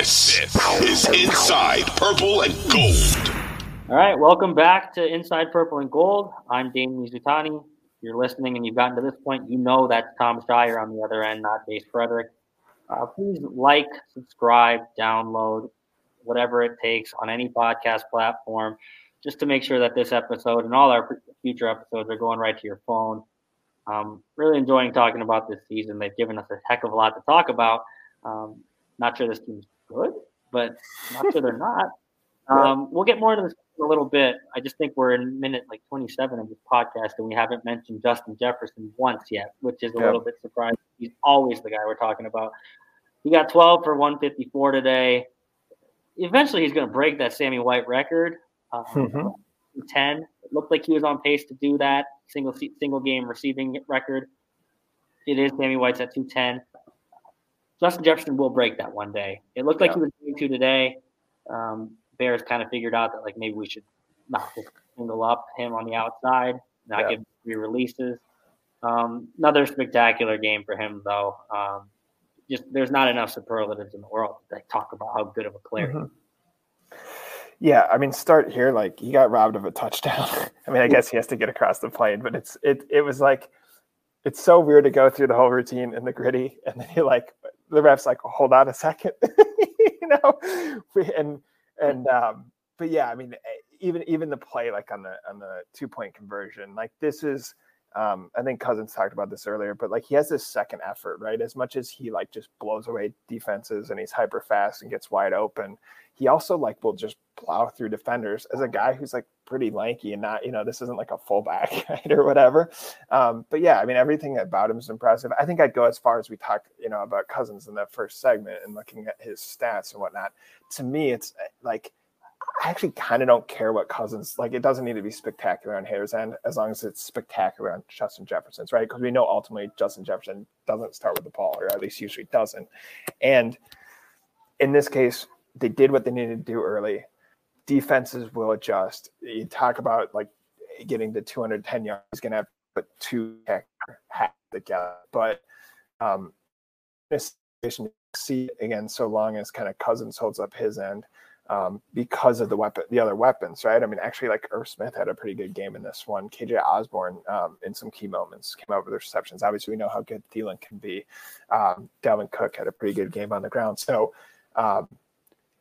This is Inside Purple and Gold. All right, welcome back to Inside Purple and Gold. I'm Dane Mizutani. If you're listening and you've gotten to this point, you know that's Tom Shire on the other end, not Jace Frederick. Uh, please like, subscribe, download, whatever it takes on any podcast platform, just to make sure that this episode and all our future episodes are going right to your phone. Um, really enjoying talking about this season. They've given us a heck of a lot to talk about. Um, not sure this team's good, but not sure they're not. Um, we'll get more into this in a little bit. I just think we're in minute like 27 of this podcast, and we haven't mentioned Justin Jefferson once yet, which is a little bit surprising. He's always the guy we're talking about. He got 12 for 154 today. Eventually, he's going to break that Sammy White record. Um, mm-hmm. 10. It looked like he was on pace to do that single single game receiving record. It is Sammy White's at 210. Justin Jefferson will break that one day. It looked like he was going to today. Um, Bears kind of figured out that like maybe we should not just single up him on the outside, not give three releases. Um, another spectacular game for him though. Um, just there's not enough superlatives in the world that talk about how good of a player. Mm-hmm. Yeah, I mean, start here. Like he got robbed of a touchdown. I mean, I guess he has to get across the plane, but it's it. It was like it's so weird to go through the whole routine in the griddy, and then he like the ref's like, hold on a second, you know, and and um, but yeah, I mean, even even the play like on the on the two point conversion, like this is. Um, I think Cousins talked about this earlier, but like he has this second effort, right? As much as he like just blows away defenses and he's hyper fast and gets wide open, he also like will just plow through defenders as a guy who's like pretty lanky and not, you know, this isn't like a fullback right, or whatever. Um, but yeah, I mean, everything about him is impressive. I think I'd go as far as we talk, you know, about Cousins in that first segment and looking at his stats and whatnot. To me, it's eh, like I actually kind of don't care what Cousins like. It doesn't need to be spectacular on Hater's end as long as it's spectacular on Justin Jefferson's, right? Because we know ultimately Justin Jefferson doesn't start with the ball, or at least usually doesn't. And in this case, they did what they needed to do early. Defenses will adjust. You talk about like getting the 210 yards, he's going to have to put two half together. But um, this situation see again so long as kind of Cousins holds up his end um, because of the weapon, the other weapons, right? I mean, actually, like Irv Smith had a pretty good game in this one. KJ Osborn, um, in some key moments came out with receptions. Obviously, we know how good Thielen can be. Um, Dalvin Cook had a pretty good game on the ground. So um,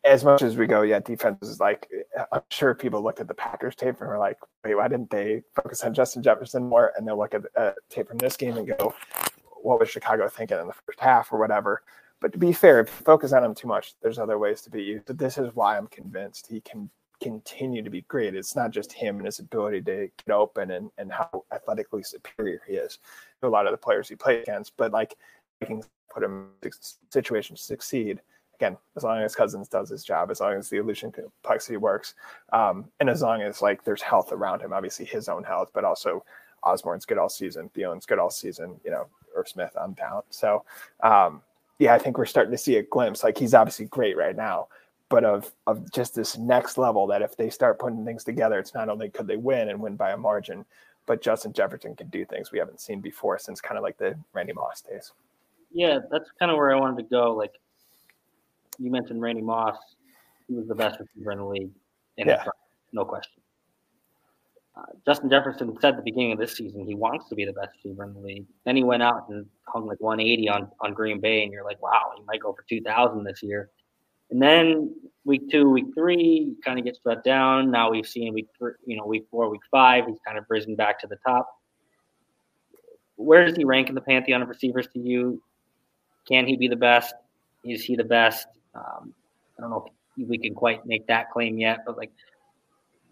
as much as we go, yeah, defense is like, I'm sure people looked at the Packers tape and were like, wait, why didn't they focus on Justin Jefferson more? And they'll look at uh, tape from this game and go, what was Chicago thinking in the first half or whatever? But to be fair, if you focus on him too much, there's other ways to beat you. But this is why I'm convinced he can continue to be great. It's not just him and his ability to get open and, and how athletically superior he is to a lot of the players he played against, but like can put him in situations to succeed again, as long as Cousins does his job, as long as the illusion complexity works, um, and as long as like there's health around him, obviously his own health, but also Osborn's good all season, Thielen's good all season, you know, Irv Smith, I'm down. So, um, yeah, I think we're starting to see a glimpse. Like he's obviously great right now, but of of just this next level that if they start putting things together, it's not only could they win and win by a margin, but Justin Jefferson can do things we haven't seen before since kind of like the Randy Moss days. Yeah, that's kind of where I wanted to go. Like you mentioned Randy Moss. He was the best receiver in the league. yeah. no question. Uh, Justin Jefferson said at the beginning of this season he wants to be the best receiver in the league. Then he went out and hung like 180 on, on Green Bay, and you're like, wow, he might go for 2,000 this year. And then week two, week three, kind of gets shut down. Now we've seen week three, you know, week four, week five, he's kind of risen back to the top. Where does he rank in the pantheon of receivers to you? Can he be the best? Is he the best? Um, I don't know if we can quite make that claim yet, but like,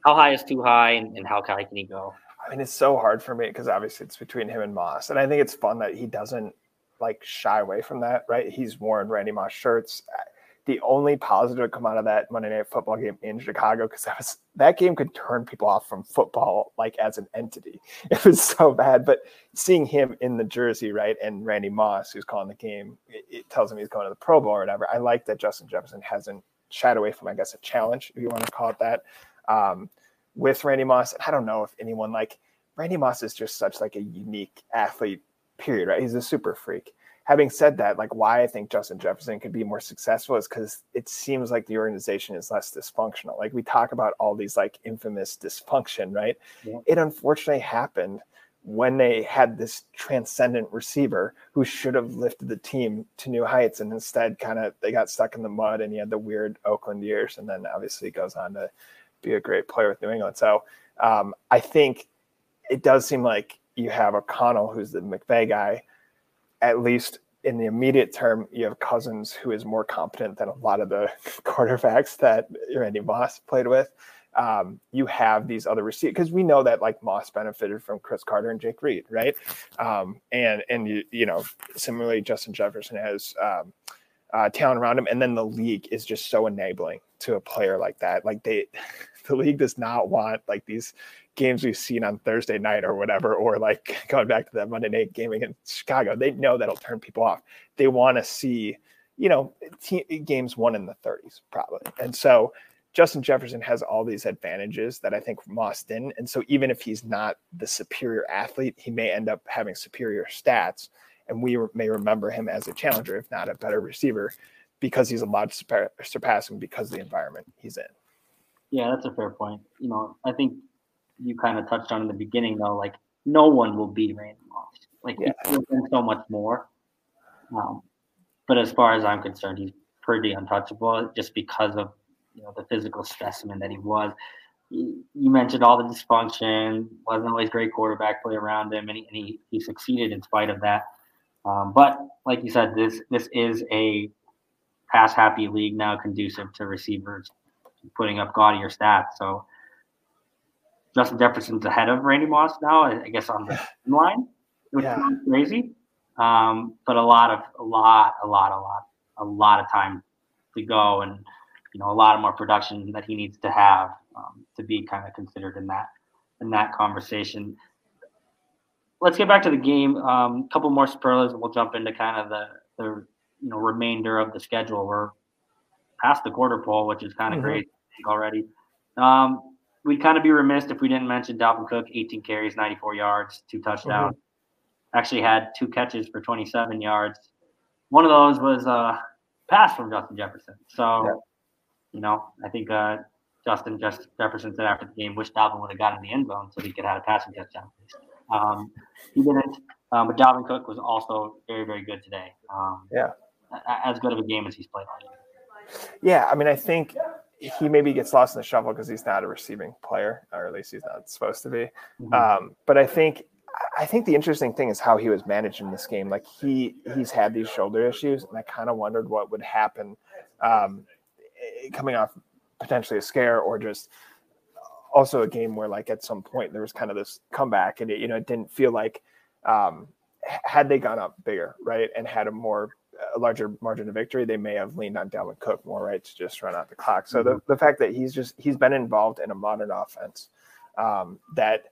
how high is too high, and, and how high can he go? I mean, it's so hard for me because obviously it's between him and Moss, and I think it's fun that he doesn't like shy away from that. Right? He's worn Randy Moss shirts the only positive to come out of that Monday Night Football game in Chicago because that was that game could turn people off from football like as an entity. It was so bad. But seeing him in the jersey, right, and Randy Moss, who's calling the game, it, it tells him he's going to the Pro Bowl or whatever. I like that Justin Jefferson hasn't shied away from, I guess, a challenge, if you want to call it that, um, with Randy Moss. I don't know if anyone like Randy Moss is just such like a unique athlete. Period. Right? He's a super freak having said that, like why I think Justin Jefferson could be more successful is because it seems like the organization is less dysfunctional. Like we talk about all these like infamous dysfunction, right? Yeah. It unfortunately happened when they had this transcendent receiver who should have lifted the team to new heights and instead kind of they got stuck in the mud and he had the weird Oakland years and then obviously goes on to be a great player with New England. So um, I think it does seem like you have O'Connell who's the McVay guy. At least in the immediate term, you have Cousins who is more competent than a lot of the quarterbacks that Randy Moss played with um, you have these other receivers because we know that like Moss benefited from Cris Carter and Jake Reed, right? Um, and and you you know similarly Justin Jefferson has um, uh, talent around him, and then the league is just so enabling to a player like that. Like they, the league does not want like these games we've seen on Thursday night or whatever, or like going back to that Monday night game against Chicago. They know that'll turn people off. They want to see you know games won in the 30s probably, and so Justin Jefferson has all these advantages that I think Moss didn't. And so even if he's not the superior athlete, he may end up having superior stats. And we may remember him as a challenger, if not a better receiver, because he's allowed to surpass him because of the environment he's in. Yeah, that's a fair point. You know, I think you kind of touched on in the beginning, though, like no one will beat Randy Moss. Like yeah. he's so much more. Um, but as far as I'm concerned, he's pretty untouchable just because of you know the physical specimen that he was. You mentioned all the dysfunction, wasn't always great quarterback play around him, and he, and he, he succeeded in spite of that. Um, but like you said, this this is a pass happy league now, conducive to receivers putting up gaudier stats. So Justin Jefferson's ahead of Randy Moss now, I guess on the line, which yeah. is crazy. Um, but a lot of a lot, a lot, a lot, a lot of time to go, and you know a lot of more production that he needs to have um, to be kind of considered in that in that conversation. Let's get back to the game. A um, couple more superlatives, and we'll jump into kind of the the you know remainder of the schedule. We're past the quarter pole, which is kind of mm-hmm. great already. Um, we'd kind of be remiss if we didn't mention Dalvin Cook, 18 carries, 94 yards, two touchdowns. Mm-hmm. Actually had two catches for 27 yards. One of those was a pass from Justin Jefferson. So yeah. You know, I think uh, Justin just Jefferson said after the game, wish Dalvin would have gotten in the end zone so he could have had a passing touchdown. Um, he didn't, um, but Dalvin Cook was also very, very good today. Um, yeah, as good of a game as he's played. Yeah, I mean, I think he maybe gets lost in the shuffle because he's not a receiving player, or at least he's not supposed to be. Mm-hmm. Um, but I think I think the interesting thing is how he was managed in this game. Like he he's had these shoulder issues, and I kind of wondered what would happen um, coming off potentially a scare or just also a game where like at some point there was kind of this comeback and it, you know it didn't feel like um, had they gone up bigger right and had a more a larger margin of victory they may have leaned on Dalvin Cook more right to just run out the clock so mm-hmm. the, the fact that he's just he's been involved in a modern offense um, that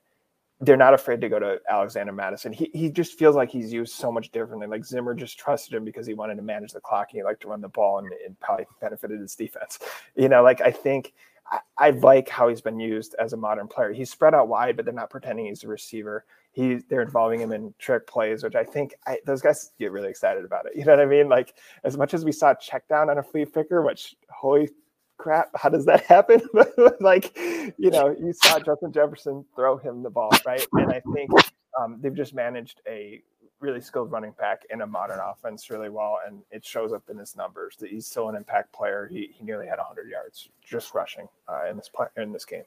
they're not afraid to go to Alexander Mattison. He, he just feels like he's used so much differently. Like Zimmer just trusted him because he wanted to manage the clock and he liked to run the ball and it probably benefited his defense. You know, like I think I, I, like how he's been used as a modern player. He's spread out wide, but they're not pretending he's a receiver. He they're involving him in trick plays, which I think I, those guys get really excited about it. You know what I mean? Like as much as we saw check down on a flea flicker, which holy crap, how does that happen? like, you know, you saw Justin Jefferson throw him the ball, right? And I think um, they've just managed a really skilled running back in a modern offense really well, and it shows up in his numbers. That he's still an impact player. He, he nearly had 100 yards just rushing uh, in this play, in this game.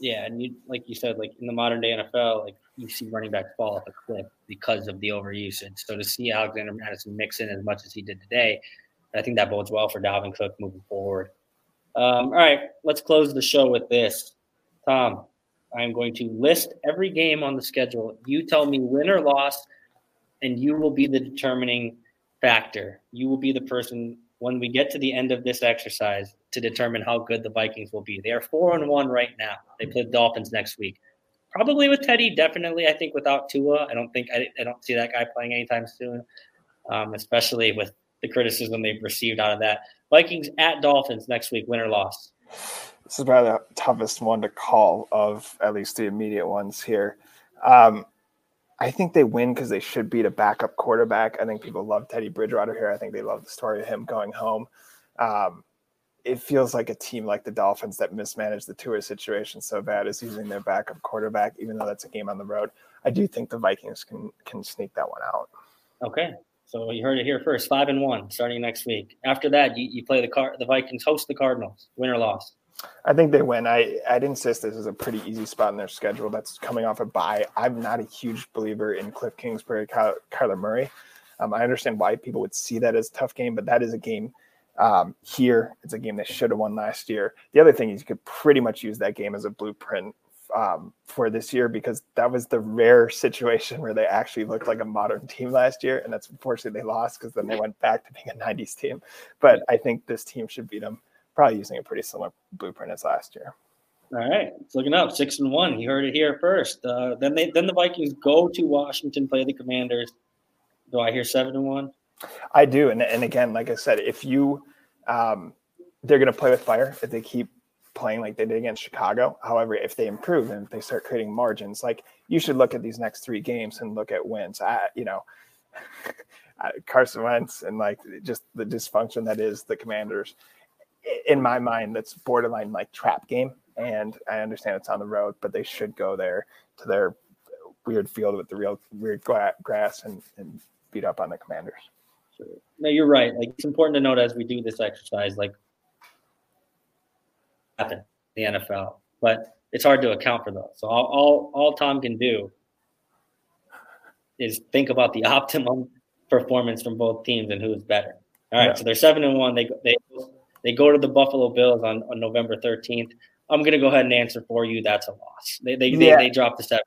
Yeah, and you like you said, like in the modern day NFL, like you see running backs fall off a cliff because of the overusage. So to see Alexander Mattison mix in as much as he did today, I think that bodes well for Dalvin Cook moving forward. Um, all right, let's close the show with this. Tom, I'm going to list every game on the schedule. You tell me win or loss, and you will be the determining factor. You will be the person when we get to the end of this exercise to determine how good the Vikings will be. They are four and one right now. They play the Dolphins next week. Probably with Teddy, definitely. I think without Tua, I don't think I, I don't see that guy playing anytime soon. Um, especially with the criticism they've received out of that. Vikings at Dolphins next week, win or loss. This is probably the toughest one to call of at least the immediate ones here. Um, I think they win because they should beat a backup quarterback. I think people love Teddy Bridgewater here. I think they love the story of him going home. Um, it feels like a team like the Dolphins that mismanaged the Tua situation so bad is using their backup quarterback, even though that's a game on the road. I do think the Vikings can can sneak that one out. Okay. So you heard it here first, five and one starting next week. After that, you, you play the car the Vikings host the Cardinals, win or loss. I think they win. I, I'd insist this is a pretty easy spot in their schedule. That's coming off a bye. I'm not a huge believer in Cliff Kingsbury, Kyler Murray. Um, I understand why people would see that as a tough game, but that is a game um, here. It's a game they should have won last year. The other thing is you could pretty much use that game as a blueprint um, for this year because that was the rare situation where they actually looked like a modern team last year, and that's unfortunately they lost because then they went back to being a '90s team. But I think this team should beat them probably using a pretty similar blueprint as last year. All right, it's looking up six and one. You heard it here first. Uh, then they then the Vikings go to Washington, play the Commanders. Do I hear seven and one? I do, and and again, like I said, if you um, they're going to play with fire if they keep playing like they did against Chicago. However, if they improve and if they start creating margins, like you should look at these next three games and look at wins. I, you know, Carson Wentz and like just the dysfunction that is the Commanders in my mind, that's borderline like trap game. And I understand it's on the road, but they should go there to their weird field with the real weird grass and, and beat up on the Commanders. No, you're right. Like it's important to note as we do this exercise, like happen the NFL, but it's hard to account for those. So all, all, all Tom can do is think about the optimum performance from both teams and who is better. All right, yeah. so they're seven and one. They they they go to the Buffalo Bills on, on November 13th. I'm going to go ahead and answer for you. That's a loss. They they, yeah. they, they dropped the seven.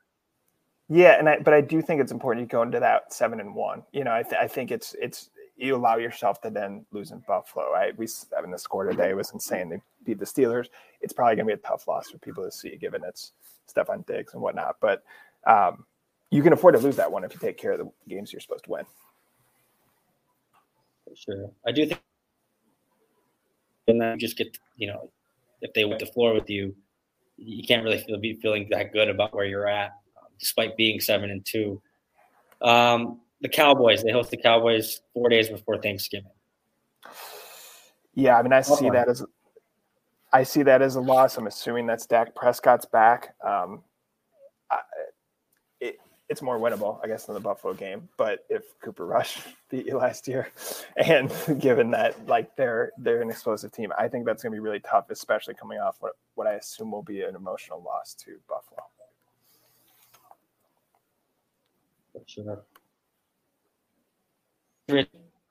Yeah, and I, but I do think it's important you go into that seven and one. You know, I, th- I think it's it's you allow yourself to then lose in Buffalo. Right? We I mean the score today was insane. They beat the Steelers. It's probably going to be a tough loss for people to see, given it's Stefon Diggs and whatnot. But um, you can afford to lose that one if you take care of the games you're supposed to win. For sure, I do think and then just get you know if they went the floor with you, you can't really feel be feeling that good about where you're at, um, despite being seven and two. Um, the Cowboys they host the Cowboys four days before Thanksgiving. Yeah, I mean I see that as I see that as a loss. I'm assuming that's Dak Prescott's back. Um, it's more winnable, I guess, than the Buffalo game. But if Cooper Rush beat you last year, and given that like they're they're an explosive team, I think that's going to be really tough, especially coming off what what I assume will be an emotional loss to Buffalo. Sure.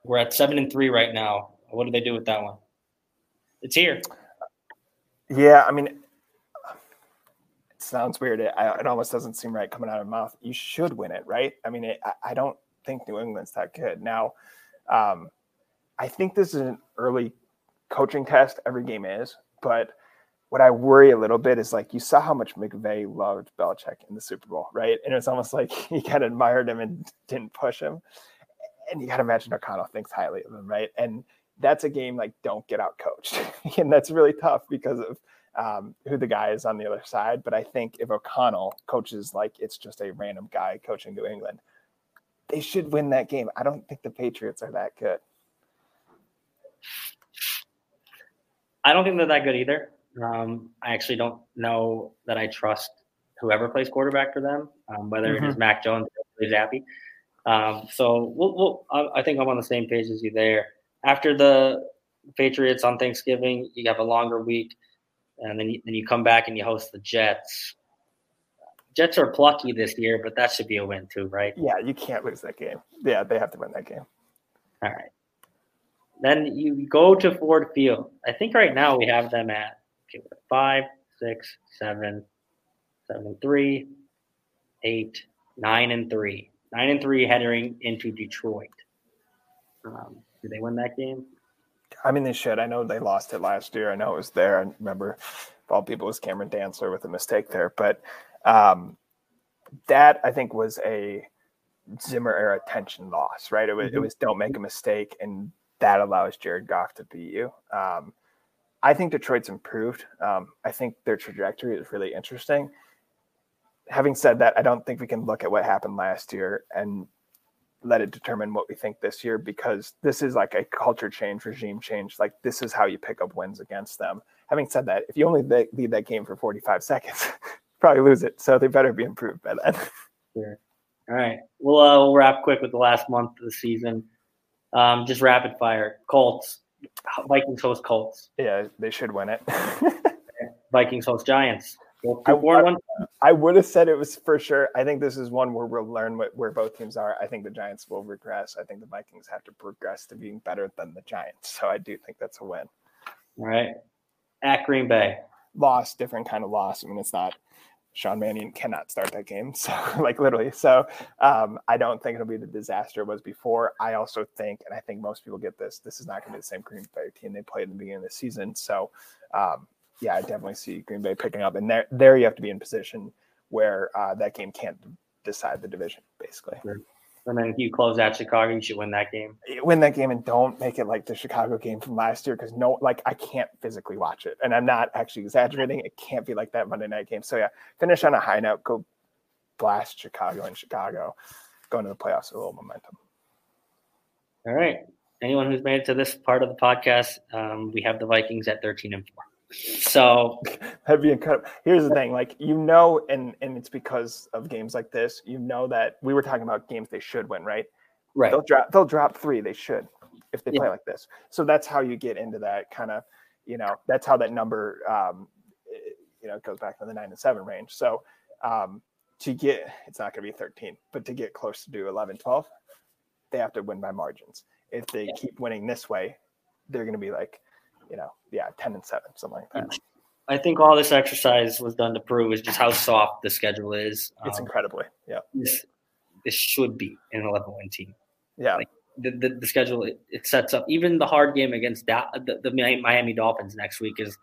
We're at seven and three right now. What do they do with that one? It's here. Yeah, I mean, sounds weird. It, it almost doesn't seem right coming out of mouth. You should win it, right? I mean, it, I don't think New England's that good. Now, um, I think this is an early coaching test. Every game is, but what I worry a little bit is like you saw how much McVay loved Belichick in the Super Bowl, right? And it's almost like he kind of admired him and didn't push him. And you got to imagine O'Connell thinks highly of him, right? And that's a game like don't get out coached, and that's really tough because of um, who the guy is on the other side. But I think if O'Connell coaches like it's just a random guy coaching New England, they should win that game. I don't think the Patriots are that good. I don't think they're that good either. Um, I actually don't know that I trust whoever plays quarterback for them, um, whether mm-hmm. it is mm-hmm. Mac Jones or Zappe. Um, so we'll, we'll, I think I'm on the same page as you there. After the Patriots on Thanksgiving, you have a longer week and then you, then you come back and you host the Jets. Jets are plucky this year, but that should be a win too, right? Yeah, you can't lose that game. Yeah, they have to win that game. All right. Then you go to Ford Field. I think right now we have them at okay, five, six, seven, seven, three, eight, nine, and three. Nine and three heading into Detroit. Um, do they win that game? I mean, they should. I know they lost it last year. I know it was there. I remember, of all people, was Cameron Dantzler with a mistake there. But um, that I think was a Zimmer era tension loss, right? It was, mm-hmm. it was don't make a mistake, and that allows Jared Goff to beat you. Um, I think Detroit's improved. Um, I think their trajectory is really interesting. having said that, I don't think we can look at what happened last year and let it determine what we think this year because this is like a culture change, regime change. Like this is how you pick up wins against them. Having said that, if you only lead that game for 45 seconds, probably lose it. So they better be improved by then. Sure. All right. We'll, uh, we'll wrap quick with the last month of the season. Um, just rapid fire. Colts. Vikings host Colts. Yeah, they should win it. Vikings host Giants. I, I, I, would have said it was for sure. I think this is one where we'll learn what, where both teams are. I think the Giants will regress. I think the Vikings have to progress to being better than the Giants. So I do think that's a win. All right. At Green Bay. Loss, different kind of loss. I mean, it's not Sean Mannion cannot start that game. So, like literally. So, um, I don't think it'll be the disaster it was before. I also think, and I think most people get this, this is not going to be the same Green Bay team they played in the beginning of the season. So, um, yeah, I definitely see Green Bay picking up, and there there you have to be in position where uh, that game can't decide the division, basically. Sure. And then if you close out Chicago, you should win that game. Win that game and don't make it like the Chicago game from last year because no, like I can't physically watch it, and I'm not actually exaggerating. It can't be like that Monday night game. So yeah, finish on a high note. Go blast Chicago and Chicago, go into the playoffs with a little momentum. All right. Anyone who's made it to this part of the podcast, um, we have the Vikings at 13 and four. So that'd be incredible. Here's the thing, like you know, and and it's because of games like this, you know that we were talking about games they should win, right? Right. They'll drop they'll drop three, they should, if they yeah. play like this. So that's how you get into that kind of, you know, that's how that number um you know goes back to the nine and seven range. So um to get it's not gonna be 13, but to get close to do 11, 12, they have to win by margins. If they yeah. keep winning this way, they're gonna be like you know, yeah, 10 and 7, something like that. I think all this exercise was done to prove is just how soft the schedule is. It's um, incredibly, yeah. This, this should be an 11 win team. Yeah. Like the, the, the schedule, it, it, sets up even the hard game against da- the, the Miami Dolphins next week is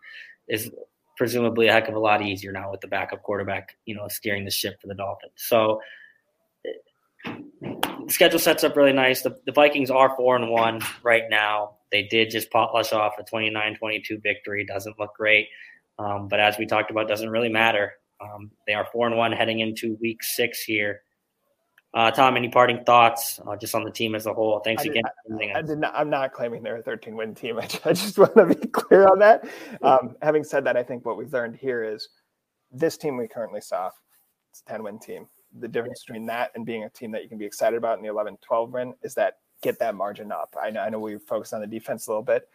is presumably a heck of a lot easier now with the backup quarterback, you know, steering the ship for the Dolphins. So the schedule sets up really nice. The, the Vikings are four and one right now. They did just polish off a 29-22 victory. Doesn't look great, um, but as we talked about, doesn't really matter. Um, they are four and one heading into week six here. Uh, Tom, any parting thoughts uh, just on the team as a whole? Thanks I again. Did, I, I did not. I'm not claiming they're a 13 win team. I, I just want to be clear on that. Um, having said that, I think what we've learned here is this team we currently saw. It's a 10 win team. The difference between that and being a team that you can be excited about in the 11 12 win is that get that margin up. I know, I know we focused on the defense a little bit.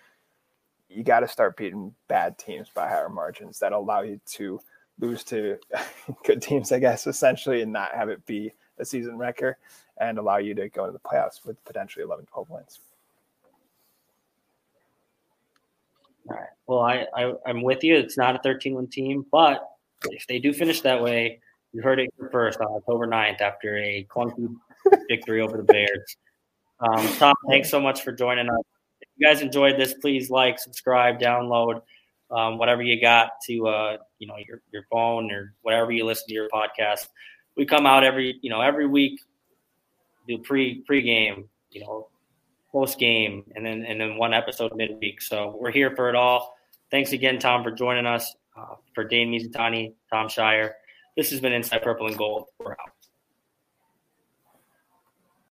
You got to start beating bad teams by higher margins that allow you to lose to good teams, I guess, essentially, and not have it be a season wrecker and allow you to go into the playoffs with potentially 11, 12 wins. All right. Well, I, I am with you. It's not a 13 win team, but if they do finish that way, you heard it first on October 9th after a clunky victory over the Bears. Um, Tom, thanks so much for joining us. If you guys enjoyed this, please like, subscribe, download, um, whatever you got to uh, you know your your phone or whatever you listen to your podcast. We come out every you know every week, do pre pre game, you know, post game, and then and then one episode midweek. So we're here for it all. Thanks again, Tom, for joining us. Uh, for Dane Mizutani, Tom Shire. This has been Inside Purple and Gold. We're out.